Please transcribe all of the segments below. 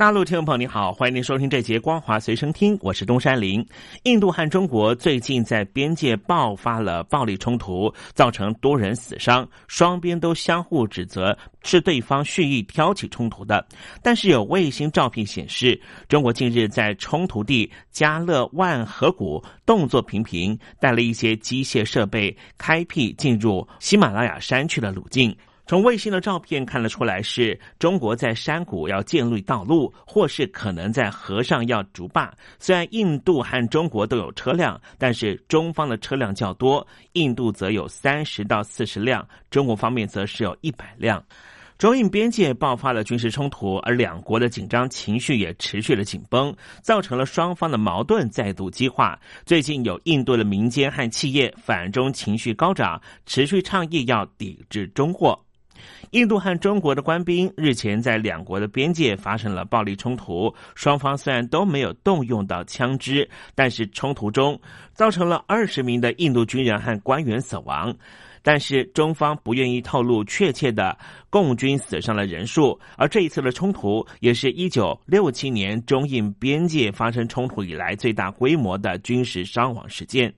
大陆听众朋友您好，欢迎您收听这节光华随身听，我是东山林。印度和中国最近在边界爆发了暴力冲突，造成多人死伤，双边都相互指责是对方蓄意挑起冲突的。但是有卫星照片显示，中国近日在冲突地加勒万河谷动作频频，带了一些机械设备，开辟进入喜马拉雅山区的路径。从卫星的照片看得出来，是中国在山谷要建立道路，或是可能在河上要筑坝。虽然印度和中国都有车辆，但是中方的车辆较多，印度则有三十到四十辆，中国方面则是有一百辆。中印边界爆发了军事冲突，而两国的紧张情绪也持续了紧绷，造成了双方的矛盾再度激化。最近有印度的民间和企业反中情绪高涨，持续倡议要抵制中货。印度和中国的官兵日前在两国的边界发生了暴力冲突，双方虽然都没有动用到枪支，但是冲突中造成了二十名的印度军人和官员死亡。但是中方不愿意透露确切的共军死伤的人数，而这一次的冲突也是一九六七年中印边界发生冲突以来最大规模的军事伤亡事件。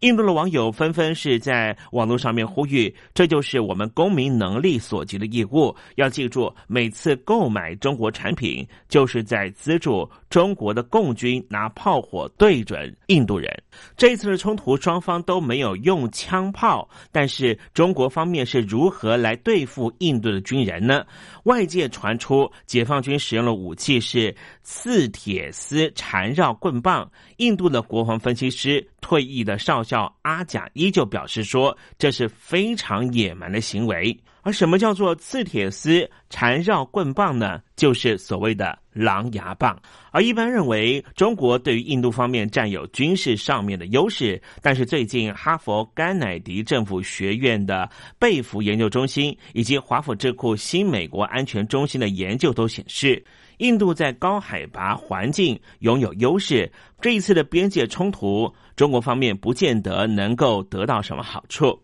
印度的网友纷纷是在网络上面呼吁，这就是我们公民能力所及的义务。要记住，每次购买中国产品，就是在资助中国的共军拿炮火对准印度人。这一次的冲突，双方都没有用枪炮，但是中国方面是如何来对付印度的军人呢？外界传出解放军使用的武器是刺铁丝缠绕棍棒。印度的国防分析师。退役的少校阿贾依旧表示说：“这是非常野蛮的行为。而什么叫做刺铁丝缠绕棍棒呢？就是所谓的狼牙棒。而一般认为，中国对于印度方面占有军事上面的优势。但是最近，哈佛甘乃迪政府学院的贝弗研究中心以及华府智库新美国安全中心的研究都显示。”印度在高海拔环境拥有优势，这一次的边界冲突，中国方面不见得能够得到什么好处。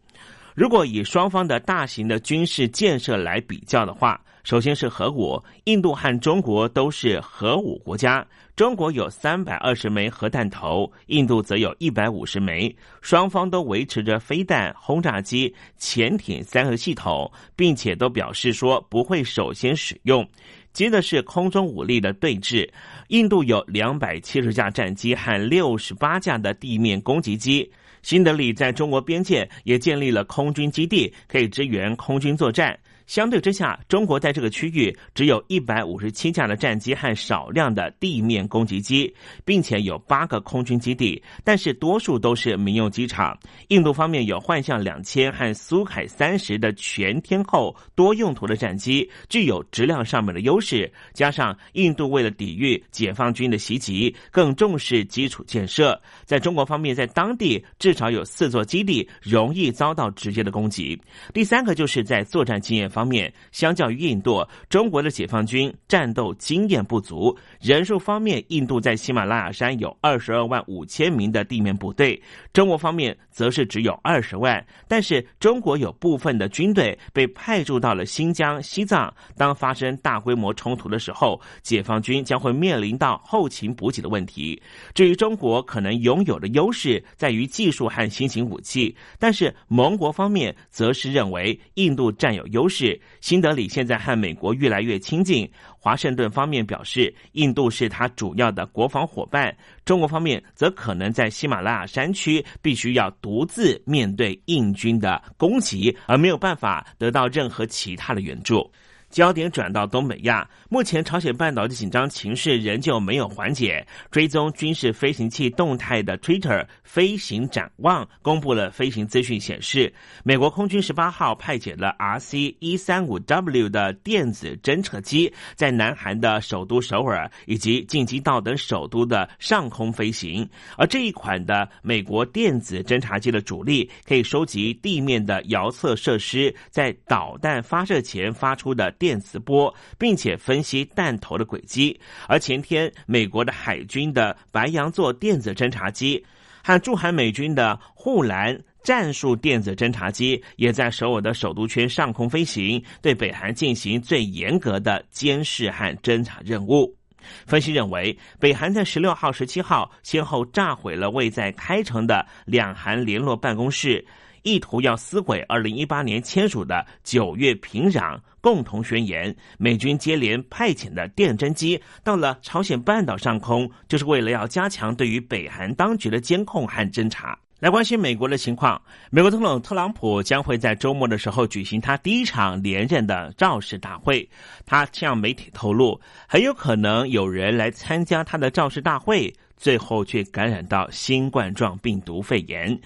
如果以双方的大型的军事建设来比较的话，首先是核武，印度和中国都是核武国家，中国有三百二十枚核弹头，印度则有一百五十枚，双方都维持着飞弹、轰炸机、潜艇三个系统，并且都表示说不会首先使用。接的是空中武力的对峙，印度有两百七十架战机和六十八架的地面攻击机。新德里在中国边界也建立了空军基地，可以支援空军作战。相对之下，中国在这个区域只有一百五十七架的战机和少量的地面攻击机，并且有八个空军基地，但是多数都是民用机场。印度方面有幻象两千和苏凯三十的全天候多用途的战机，具有质量上面的优势。加上印度为了抵御解放军的袭击，更重视基础建设。在中国方面，在当地至少有四座基地容易遭到直接的攻击。第三个就是在作战经验。方面，相较于印度，中国的解放军战斗经验不足。人数方面，印度在喜马拉雅山有二十二万五千名的地面部队，中国方面则是只有二十万。但是，中国有部分的军队被派驻到了新疆、西藏。当发生大规模冲突的时候，解放军将会面临到后勤补给的问题。至于中国可能拥有的优势在于技术和新型武器，但是盟国方面则是认为印度占有优势。是新德里现在和美国越来越亲近，华盛顿方面表示，印度是他主要的国防伙伴。中国方面则可能在喜马拉雅山区必须要独自面对印军的攻击，而没有办法得到任何其他的援助。焦点转到东北亚，目前朝鲜半岛的紧张情势仍旧没有缓解。追踪军事飞行器动态的 Twitter 飞行展望公布了飞行资讯，显示美国空军十八号派遣了 RC 一三五 W 的电子侦测机，在南韩的首都首尔以及京畿道等首都的上空飞行。而这一款的美国电子侦察机的主力，可以收集地面的遥测设施在导弹发射前发出的电磁波，并且分析弹头的轨迹。而前天，美国的海军的白羊座电子侦察机和驻韩美军的护栏战术电子侦察机，也在首尔的首都圈上空飞行，对北韩进行最严格的监视和侦察任务。分析认为，北韩在十六号、十七号先后炸毁了位在开城的两韩联络办公室，意图要撕毁二零一八年签署的九月平壤共同宣言。美军接连派遣的电侦机到了朝鲜半岛上空，就是为了要加强对于北韩当局的监控和侦查。来关心美国的情况，美国总统特朗普将会在周末的时候举行他第一场连任的造势大会。他向媒体透露，很有可能有人来参加他的造势大会，最后却感染到新冠状病毒肺炎。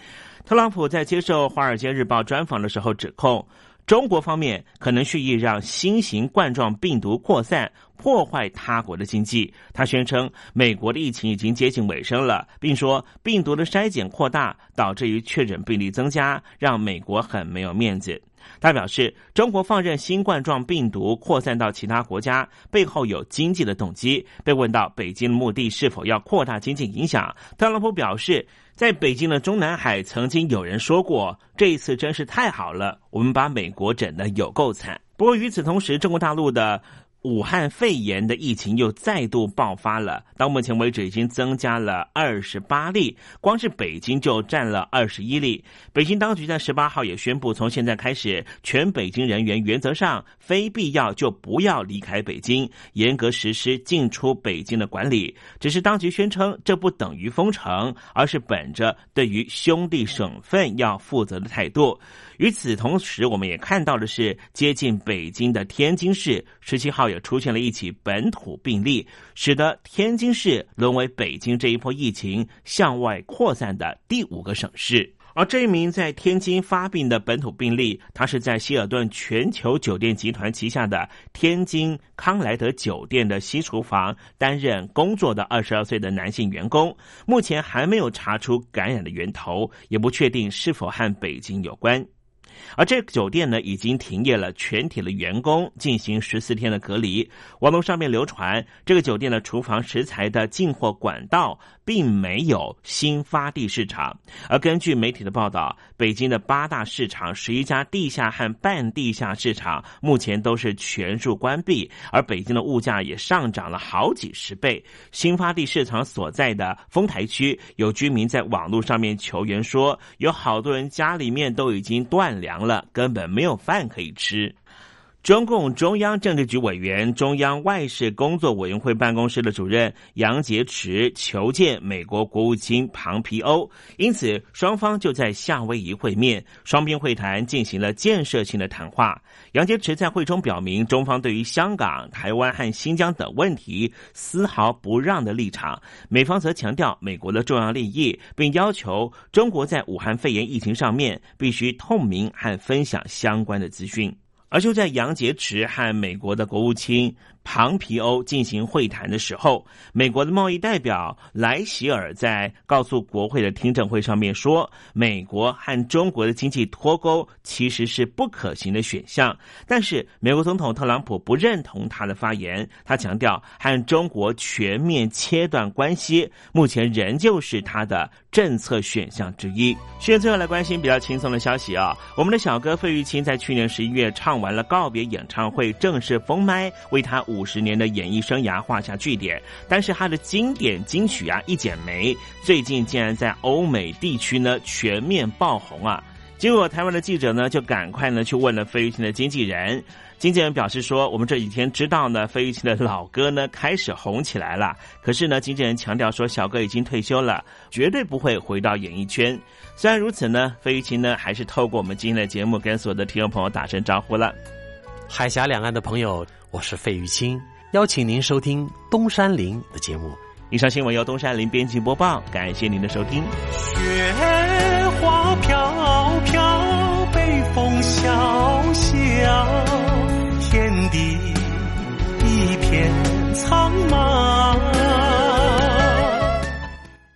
特朗普在接受《华尔街日报》专访的时候指控。中国方面可能蓄意让新型冠状病毒扩散，破坏他国的经济。他宣称，美国的疫情已经接近尾声了，并说病毒的筛检扩大导致于确诊病例增加，让美国很没有面子。他表示，中国放任新冠状病毒扩散到其他国家，背后有经济的动机。被问到北京的目的是否要扩大经济影响，特朗普表示。在北京的中南海，曾经有人说过：“这一次真是太好了，我们把美国整的有够惨。”不过与此同时，中国大陆的。武汉肺炎的疫情又再度爆发了，到目前为止已经增加了二十八例，光是北京就占了二十一例。北京当局在十八号也宣布，从现在开始，全北京人员原则上非必要就不要离开北京，严格实施进出北京的管理。只是当局宣称，这不等于封城，而是本着对于兄弟省份要负责的态度。与此同时，我们也看到的是，接近北京的天津市十七号也出现了一起本土病例，使得天津市沦为北京这一波疫情向外扩散的第五个省市。而这一名在天津发病的本土病例，他是在希尔顿全球酒店集团旗下的天津康莱德酒店的西厨房担任工作的二十二岁的男性员工，目前还没有查出感染的源头，也不确定是否和北京有关。而这个酒店呢，已经停业了，全体的员工进行十四天的隔离。网络上面流传，这个酒店的厨房食材的进货管道并没有新发地市场。而根据媒体的报道，北京的八大市场、十一家地下和半地下市场目前都是全数关闭。而北京的物价也上涨了好几十倍。新发地市场所在的丰台区，有居民在网络上面求援说，有好多人家里面都已经断粮。凉了，根本没有饭可以吃。中共中央政治局委员、中央外事工作委员会办公室的主任杨洁篪求见美国国务卿庞皮欧，因此双方就在夏威夷会面，双边会谈进行了建设性的谈话。杨洁篪在会中表明，中方对于香港、台湾和新疆等问题丝毫不让的立场，美方则强调美国的重要利益，并要求中国在武汉肺炎疫情上面必须透明和分享相关的资讯。而就在杨洁篪和美国的国务卿。庞皮欧进行会谈的时候，美国的贸易代表莱希尔在告诉国会的听证会上面说，美国和中国的经济脱钩其实是不可行的选项。但是，美国总统特朗普不认同他的发言，他强调和中国全面切断关系，目前仍旧是他的政策选项之一。现在最后来关心比较轻松的消息啊，我们的小哥费玉清在去年十一月唱完了告别演唱会，正式封麦，为他五十年的演艺生涯画下句点，但是他的经典金曲啊《一剪梅》最近竟然在欧美地区呢全面爆红啊！结果台湾的记者呢就赶快呢去问了费玉清的经纪人，经纪人表示说：“我们这几天知道呢，费玉清的老歌呢开始红起来了。可是呢，经纪人强调说，小哥已经退休了，绝对不会回到演艺圈。虽然如此呢，费玉清呢还是透过我们今天的节目跟所有的听众朋友打声招呼了。”海峡两岸的朋友，我是费玉清，邀请您收听东山林的节目。以上新闻由东山林编辑播报，感谢您的收听。雪花飘飘，北风萧萧，天地一片苍茫。